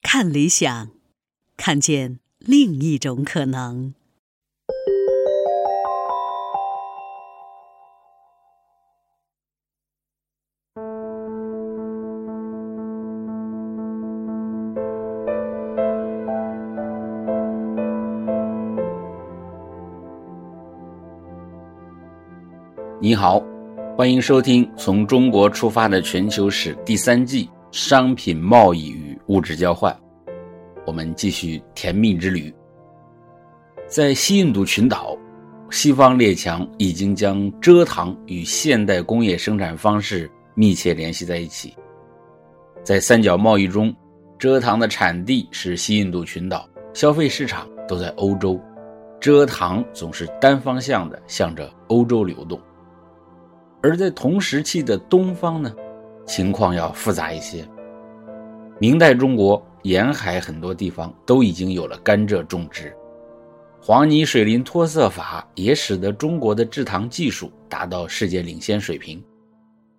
看理想，看见另一种可能。你好，欢迎收听《从中国出发的全球史》第三季：商品贸易物质交换。我们继续甜蜜之旅。在西印度群岛，西方列强已经将蔗糖与现代工业生产方式密切联系在一起。在三角贸易中，蔗糖的产地是西印度群岛，消费市场都在欧洲，蔗糖总是单方向的向着欧洲流动。而在同时期的东方呢，情况要复杂一些。明代中国沿海很多地方都已经有了甘蔗种植，黄泥水林脱色法也使得中国的制糖技术达到世界领先水平。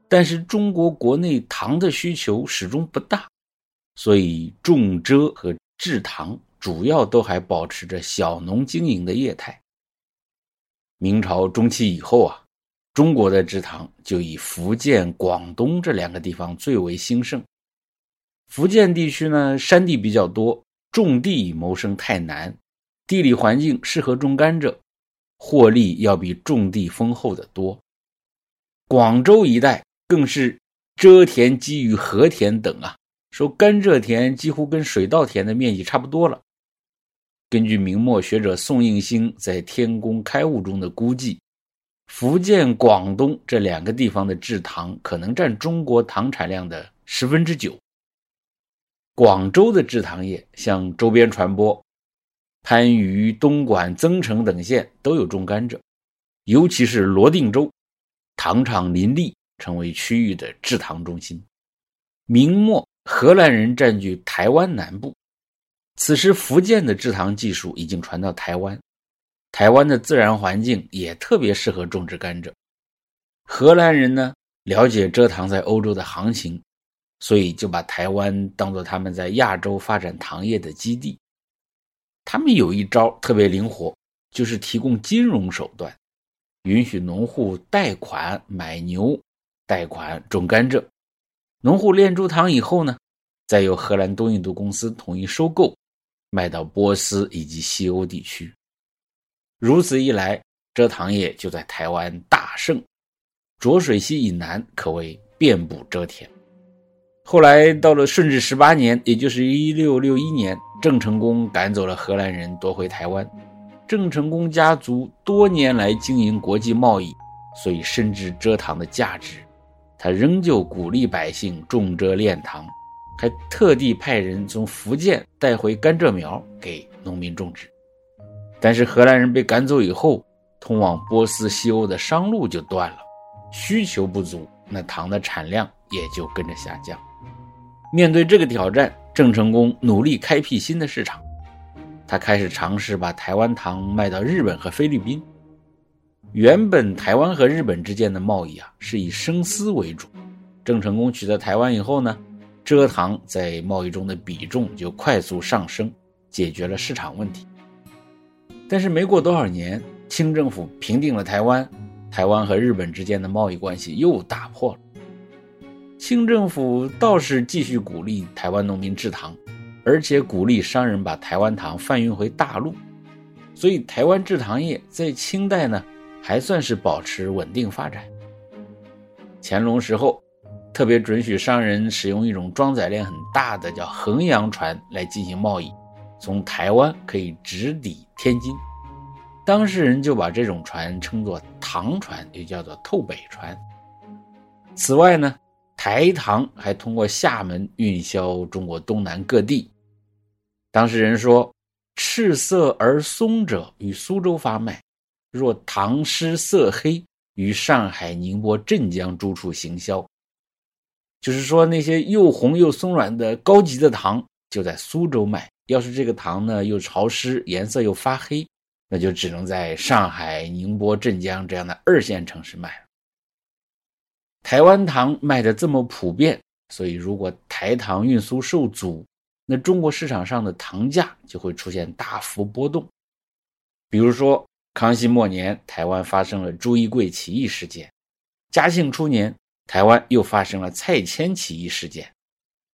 但是中国国内糖的需求始终不大，所以种蔗和制糖主要都还保持着小农经营的业态。明朝中期以后啊。中国的制糖就以福建、广东这两个地方最为兴盛。福建地区呢，山地比较多，种地谋生太难，地理环境适合种甘蔗，获利要比种地丰厚的多。广州一带更是蔗田基于和田等啊，说甘蔗田几乎跟水稻田的面积差不多了。根据明末学者宋应星在《天工开物》中的估计。福建、广东这两个地方的制糖可能占中国糖产量的十分之九。广州的制糖业向周边传播，番禺、东莞、增城等县都有种甘蔗，尤其是罗定州，糖厂林立，成为区域的制糖中心。明末，荷兰人占据台湾南部，此时福建的制糖技术已经传到台湾。台湾的自然环境也特别适合种植甘蔗。荷兰人呢了解蔗糖在欧洲的行情，所以就把台湾当做他们在亚洲发展糖业的基地。他们有一招特别灵活，就是提供金融手段，允许农户贷款买牛，贷款种甘蔗。农户炼出糖以后呢，再由荷兰东印度公司统一收购，卖到波斯以及西欧地区。如此一来，蔗糖业就在台湾大盛，浊水溪以南可谓遍布蔗田。后来到了顺治十八年，也就是一六六一年，郑成功赶走了荷兰人，夺回台湾。郑成功家族多年来经营国际贸易，所以深知蔗糖的价值。他仍旧鼓励百姓种蔗炼糖，还特地派人从福建带回甘蔗苗给农民种植。但是荷兰人被赶走以后，通往波斯、西欧的商路就断了，需求不足，那糖的产量也就跟着下降。面对这个挑战，郑成功努力开辟新的市场，他开始尝试把台湾糖卖到日本和菲律宾。原本台湾和日本之间的贸易啊是以生丝为主，郑成功取得台湾以后呢，蔗糖在贸易中的比重就快速上升，解决了市场问题。但是没过多少年，清政府平定了台湾，台湾和日本之间的贸易关系又打破了。清政府倒是继续鼓励台湾农民制糖，而且鼓励商人把台湾糖贩运回大陆，所以台湾制糖业在清代呢还算是保持稳定发展。乾隆时候，特别准许商人使用一种装载量很大的叫衡阳船来进行贸易。从台湾可以直抵天津，当事人就把这种船称作“糖船”，又叫做“透北船”。此外呢，台糖还通过厦门运销中国东南各地。当事人说：“赤色而松者与苏州发卖，若糖湿色黑，于上海、宁波、镇江诸处行销。”就是说，那些又红又松软的高级的糖就在苏州卖。要是这个糖呢又潮湿，颜色又发黑，那就只能在上海、宁波、镇江这样的二线城市卖了。台湾糖卖的这么普遍，所以如果台糖运输受阻，那中国市场上的糖价就会出现大幅波动。比如说，康熙末年，台湾发生了朱一贵起义事件；嘉庆初年，台湾又发生了蔡牵起义事件。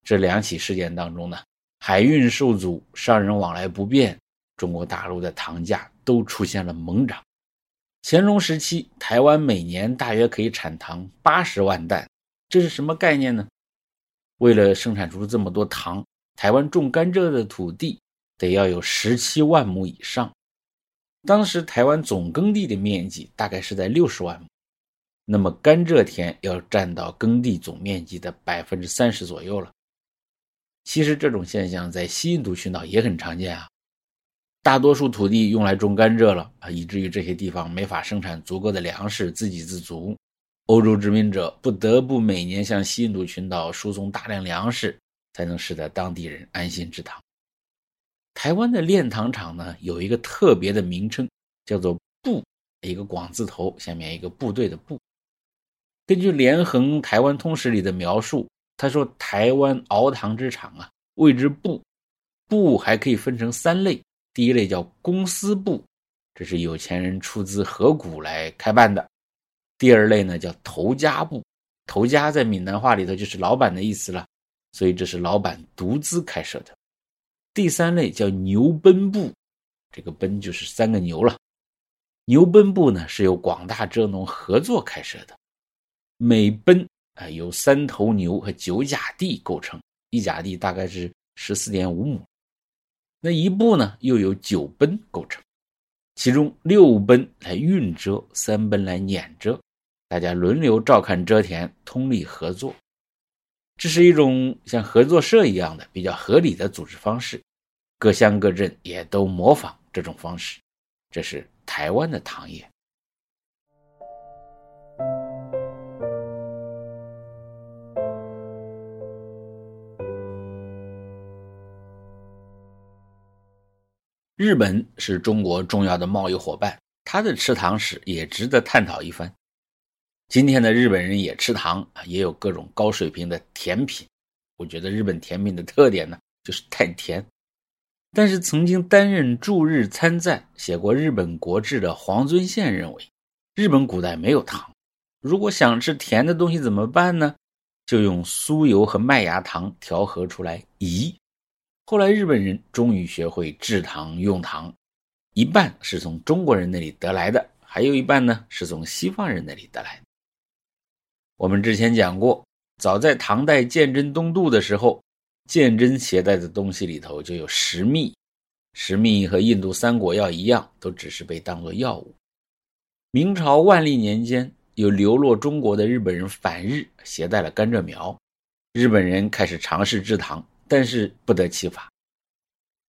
这两起事件当中呢，海运受阻，商人往来不便，中国大陆的糖价都出现了猛涨。乾隆时期，台湾每年大约可以产糖八十万担，这是什么概念呢？为了生产出这么多糖，台湾种甘蔗的土地得要有十七万亩以上。当时台湾总耕地的面积大概是在六十万亩，那么甘蔗田要占到耕地总面积的百分之三十左右了。其实这种现象在西印度群岛也很常见啊，大多数土地用来种甘蔗了啊，以至于这些地方没法生产足够的粮食自给自足，欧洲殖民者不得不每年向西印度群岛输送大量粮食，才能使得当地人安心制糖。台湾的炼糖厂呢，有一个特别的名称，叫做“部”，一个广字头，下面一个部队的“部”。根据《连横台湾通史》里的描述，他说台湾熬糖之厂啊，谓之“部”，部还可以分成三类。第一类叫公司部，这是有钱人出资合股来开办的；第二类呢叫头家部，头家在闽南话里头就是老板的意思了，所以这是老板独资开设的。第三类叫牛奔部，这个奔就是三个牛了。牛奔部呢是由广大蔗农合作开设的，每奔啊由三头牛和九甲地构成，一甲地大概是十四点五亩。那一部呢又有九奔构成，其中六奔来运蔗，三奔来碾蔗，大家轮流照看蔗田，通力合作。这是一种像合作社一样的比较合理的组织方式，各乡各镇也都模仿这种方式。这是台湾的糖业。日本是中国重要的贸易伙伴，它的吃糖史也值得探讨一番。今天的日本人也吃糖啊，也有各种高水平的甜品。我觉得日本甜品的特点呢，就是太甜。但是曾经担任驻日参赞、写过日本国志的黄遵宪认为，日本古代没有糖，如果想吃甜的东西怎么办呢？就用酥油和麦芽糖调和出来饴。后来日本人终于学会制糖用糖，一半是从中国人那里得来的，还有一半呢是从西方人那里得来的。我们之前讲过，早在唐代鉴真东渡的时候，鉴真携带的东西里头就有石蜜。石蜜和印度三果药一样，都只是被当作药物。明朝万历年间，有流落中国的日本人返日，携带了甘蔗苗，日本人开始尝试制糖，但是不得其法。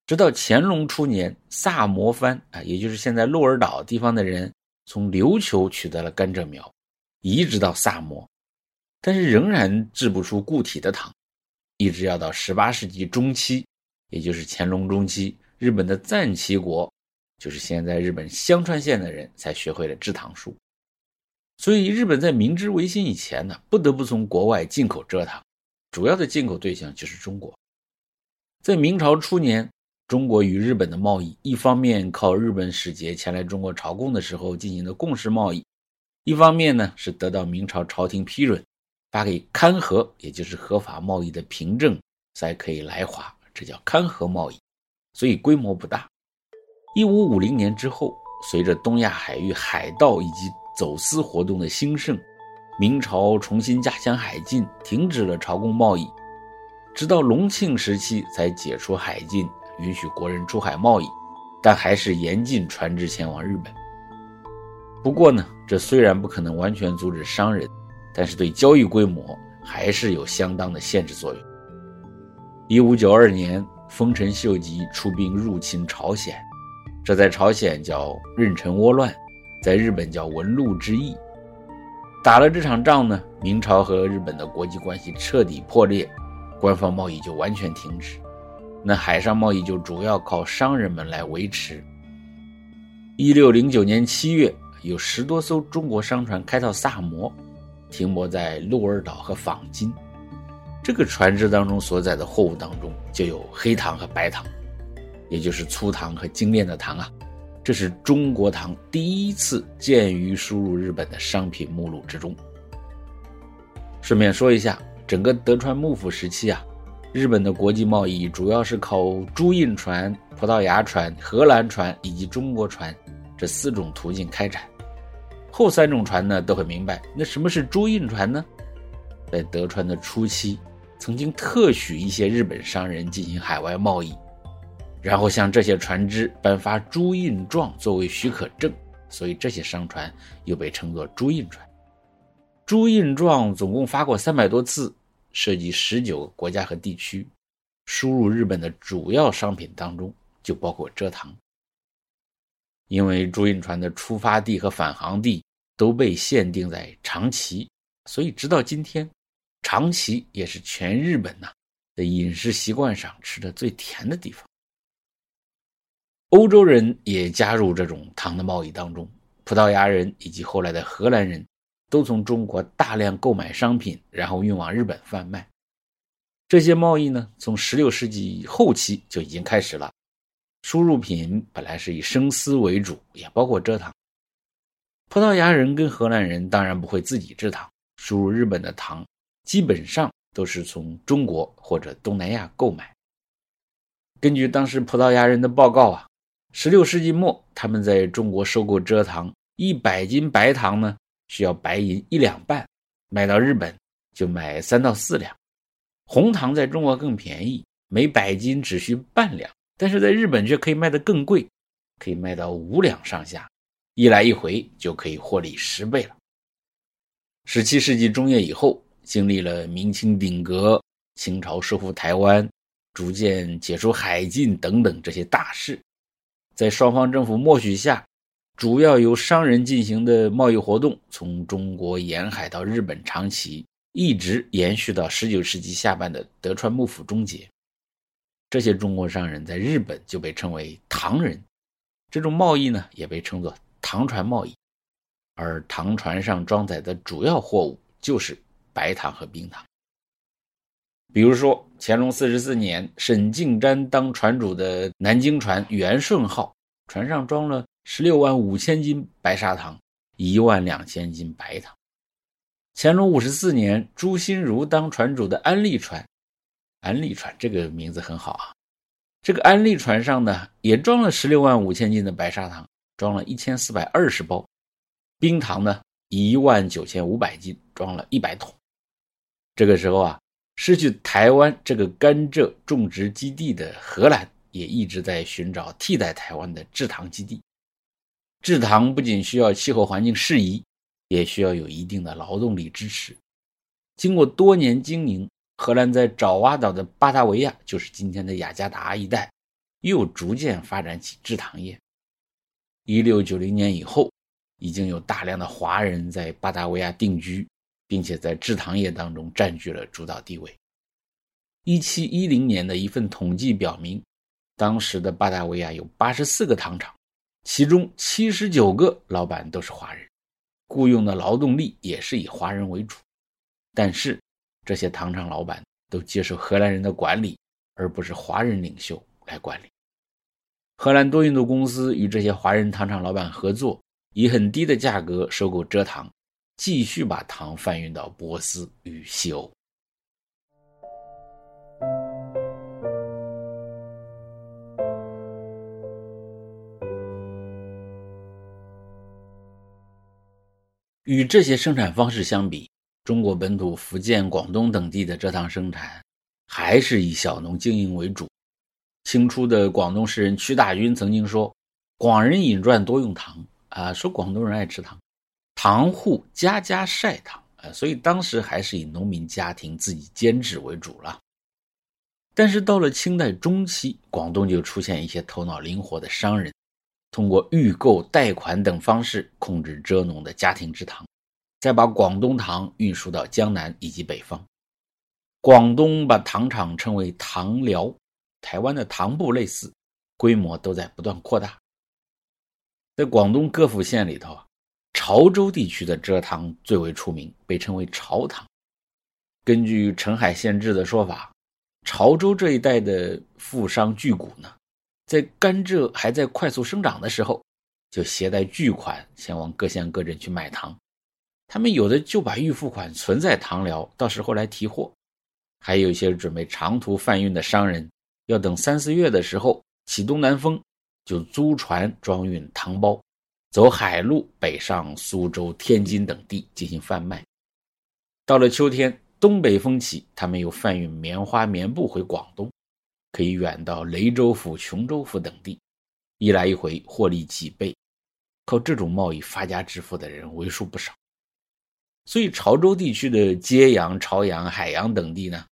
直到乾隆初年，萨摩藩啊，也就是现在鹿儿岛地方的人，从琉球取得了甘蔗苗，移植到萨摩。但是仍然制不出固体的糖，一直要到十八世纪中期，也就是乾隆中期，日本的赞岐国，就是现在日本香川县的人才学会了制糖术。所以日本在明治维新以前呢，不得不从国外进口蔗糖，主要的进口对象就是中国。在明朝初年，中国与日本的贸易，一方面靠日本使节前来中国朝贡的时候进行的共识贸易，一方面呢是得到明朝朝廷批准。发给勘合，也就是合法贸易的凭证，才可以来华，这叫勘合贸易，所以规模不大。一五五零年之后，随着东亚海域海盗以及走私活动的兴盛，明朝重新加强海禁，停止了朝贡贸易，直到隆庆时期才解除海禁，允许国人出海贸易，但还是严禁船只前往日本。不过呢，这虽然不可能完全阻止商人。但是对交易规模还是有相当的限制作用。一五九二年，丰臣秀吉出兵入侵朝鲜，这在朝鲜叫壬辰倭乱，在日本叫文禄之役。打了这场仗呢，明朝和日本的国际关系彻底破裂，官方贸易就完全停止，那海上贸易就主要靠商人们来维持。一六零九年七月，有十多艘中国商船开到萨摩。停泊在鹿儿岛和坊津，这个船只当中所载的货物当中就有黑糖和白糖，也就是粗糖和精炼的糖啊。这是中国糖第一次见于输入日本的商品目录之中。顺便说一下，整个德川幕府时期啊，日本的国际贸易主要是靠朱印船、葡萄牙船、荷兰船以及中国船这四种途径开展。后三种船呢，都很明白，那什么是朱印船呢？在德川的初期。曾经特许一些日本商人进行海外贸易，然后向这些船只颁发朱印状作为许可证，所以这些商船又被称作朱印船。朱印状总共发过三百多次，涉及十九个国家和地区，输入日本的主要商品当中就包括蔗糖。因为朱印船的出发地和返航地都被限定在长崎，所以直到今天。长崎也是全日本呐的饮食习惯上吃的最甜的地方。欧洲人也加入这种糖的贸易当中，葡萄牙人以及后来的荷兰人都从中国大量购买商品，然后运往日本贩卖。这些贸易呢，从16世纪后期就已经开始了。输入品本来是以生丝为主，也包括蔗糖。葡萄牙人跟荷兰人当然不会自己制糖，输入日本的糖。基本上都是从中国或者东南亚购买。根据当时葡萄牙人的报告啊，16世纪末他们在中国收购蔗糖，一百斤白糖呢需要白银一两半，卖到日本就卖三到四两。红糖在中国更便宜，每百斤只需半两，但是在日本却可以卖得更贵，可以卖到五两上下，一来一回就可以获利十倍了。17世纪中叶以后。经历了明清鼎革、清朝收复台湾、逐渐解除海禁等等这些大事，在双方政府默许下，主要由商人进行的贸易活动，从中国沿海到日本长崎，一直延续到19世纪下半的德川幕府终结。这些中国商人在日本就被称为唐人，这种贸易呢也被称作唐船贸易，而唐船上装载的主要货物就是。白糖和冰糖，比如说乾隆四十四年，沈敬瞻当船主的南京船“元顺号”，船上装了十六万五千斤白砂糖，一万两千斤白糖。乾隆五十四年，朱心如当船主的安利船，安利船这个名字很好啊，这个安利船上呢也装了十六万五千斤的白砂糖，装了一千四百二十包，冰糖呢一万九千五百斤，装了一百桶。这个时候啊，失去台湾这个甘蔗种植基地的荷兰，也一直在寻找替代台湾的制糖基地。制糖不仅需要气候环境适宜，也需要有一定的劳动力支持。经过多年经营，荷兰在爪哇岛的巴达维亚，就是今天的雅加达一带，又逐渐发展起制糖业。一六九零年以后，已经有大量的华人在巴达维亚定居。并且在制糖业当中占据了主导地位。一七一零年的一份统计表明，当时的巴达维亚有八十四个糖厂，其中七十九个老板都是华人，雇佣的劳动力也是以华人为主。但是，这些糖厂老板都接受荷兰人的管理，而不是华人领袖来管理。荷兰多印度公司与这些华人糖厂老板合作，以很低的价格收购蔗糖。继续把糖贩运到波斯与西欧。与这些生产方式相比，中国本土福建、广东等地的蔗糖生产还是以小农经营为主。清初的广东诗人屈大均曾经说：“广人饮馔多用糖啊，说广东人爱吃糖。”糖户家家晒糖，呃，所以当时还是以农民家庭自己煎制为主了。但是到了清代中期，广东就出现一些头脑灵活的商人，通过预购、贷款等方式控制蔗农的家庭制糖，再把广东糖运输到江南以及北方。广东把糖厂称为糖寮，台湾的糖部类似，规模都在不断扩大。在广东各府县里头啊。潮州地区的蔗糖最为出名，被称为潮糖。根据澄海县志的说法，潮州这一带的富商巨贾呢，在甘蔗还在快速生长的时候，就携带巨款前往各县各镇去买糖。他们有的就把预付款存在糖寮，到时候来提货；还有一些准备长途贩运的商人，要等三四月的时候起东南风，就租船装运糖包，走海路北上苏州、天津等地进行贩卖。到了秋天，东北风起，他们又贩运棉花、棉布回广东，可以远到雷州府、琼州府等地，一来一回获利几倍。靠这种贸易发家致富的人为数不少。所以，潮州地区的揭阳、朝阳、海阳等地呢，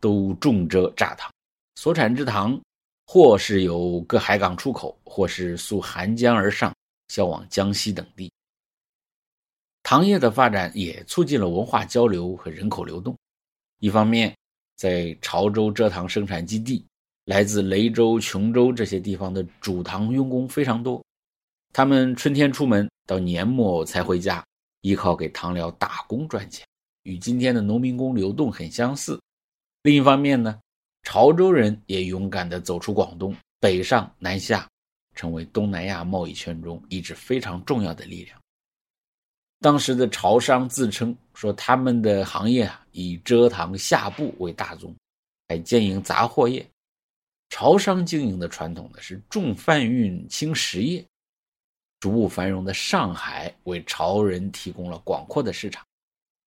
都种植榨糖，所产之糖，或是由各海港出口，或是溯韩江而上，销往江西等地。糖业的发展也促进了文化交流和人口流动。一方面，在潮州蔗糖生产基地，来自雷州、琼州这些地方的主堂佣工非常多，他们春天出门，到年末才回家，依靠给唐辽打工赚钱，与今天的农民工流动很相似。另一方面呢，潮州人也勇敢地走出广东，北上南下，成为东南亚贸易圈中一支非常重要的力量。当时的潮商自称说，他们的行业啊以蔗糖下布为大宗，还兼营杂货业。潮商经营的传统呢是重贩运轻实业。逐步繁荣的上海为潮人提供了广阔的市场，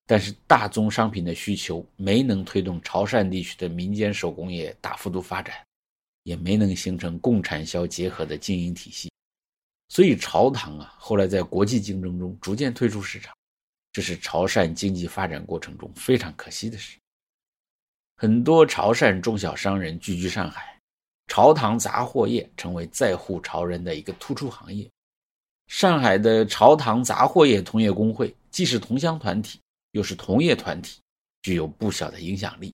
但是大宗商品的需求没能推动潮汕地区的民间手工业大幅度发展，也没能形成供产销结合的经营体系。所以潮糖啊，后来在国际竞争中逐渐退出市场，这是潮汕经济发展过程中非常可惜的事。很多潮汕中小商人聚居上海，潮堂杂货业成为在沪潮人的一个突出行业。上海的潮堂杂货业同业工会既是同乡团体，又是同业团体，具有不小的影响力。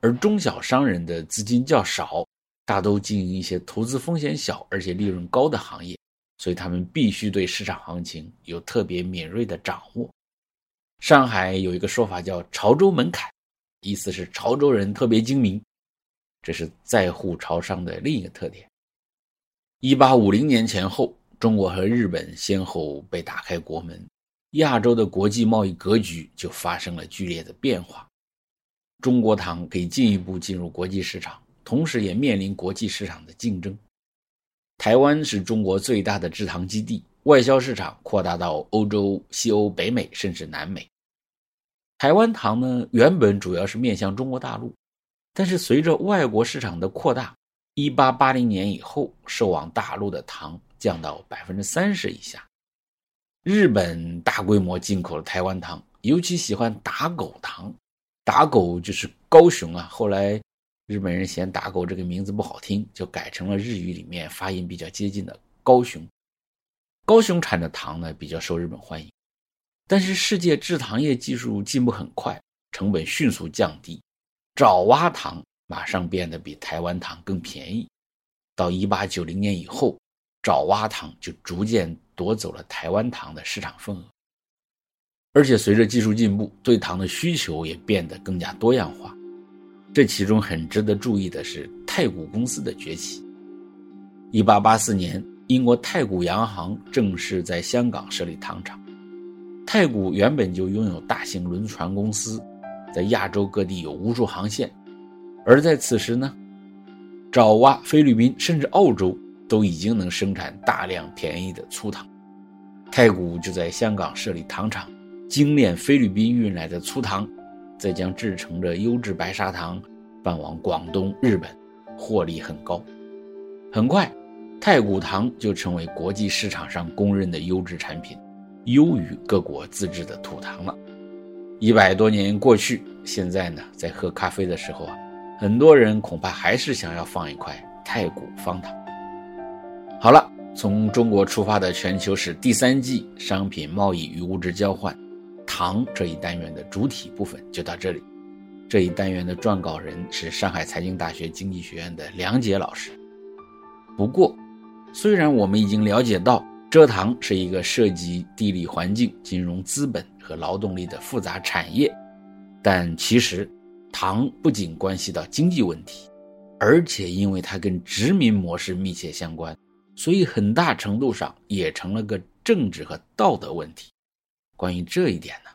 而中小商人的资金较少，大都经营一些投资风险小而且利润高的行业。所以他们必须对市场行情有特别敏锐的掌握。上海有一个说法叫“潮州门槛”，意思是潮州人特别精明，这是在沪潮商的另一个特点。一八五零年前后，中国和日本先后被打开国门，亚洲的国际贸易格局就发生了剧烈的变化。中国糖可以进一步进入国际市场，同时也面临国际市场的竞争。台湾是中国最大的制糖基地，外销市场扩大到欧洲、西欧、北美，甚至南美。台湾糖呢，原本主要是面向中国大陆，但是随着外国市场的扩大，1880年以后，售往大陆的糖降到百分之三十以下。日本大规模进口了台湾糖，尤其喜欢打狗糖，打狗就是高雄啊，后来。日本人嫌打狗这个名字不好听，就改成了日语里面发音比较接近的高雄。高雄产的糖呢比较受日本欢迎，但是世界制糖业技术进步很快，成本迅速降低，爪哇糖马上变得比台湾糖更便宜。到一八九零年以后，爪哇糖就逐渐夺走了台湾糖的市场份额。而且随着技术进步，对糖的需求也变得更加多样化。这其中很值得注意的是太古公司的崛起。一八八四年，英国太古洋行正式在香港设立糖厂。太古原本就拥有大型轮船公司，在亚洲各地有无数航线。而在此时呢，爪哇、菲律宾甚至澳洲都已经能生产大量便宜的粗糖。太古就在香港设立糖厂，精炼菲律宾运来的粗糖。再将制成的优质白砂糖贩往广东、日本，获利很高。很快，太古糖就成为国际市场上公认的优质产品，优于各国自制的土糖了。一百多年过去，现在呢，在喝咖啡的时候啊，很多人恐怕还是想要放一块太古方糖。好了，从中国出发的全球史第三季商品贸易与物质交换。糖这一单元的主体部分就到这里。这一单元的撰稿人是上海财经大学经济学院的梁杰老师。不过，虽然我们已经了解到蔗糖是一个涉及地理环境、金融资本和劳动力的复杂产业，但其实，糖不仅关系到经济问题，而且因为它跟殖民模式密切相关，所以很大程度上也成了个政治和道德问题。关于这一点呢，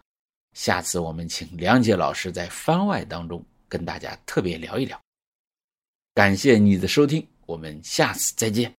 下次我们请梁杰老师在番外当中跟大家特别聊一聊。感谢你的收听，我们下次再见。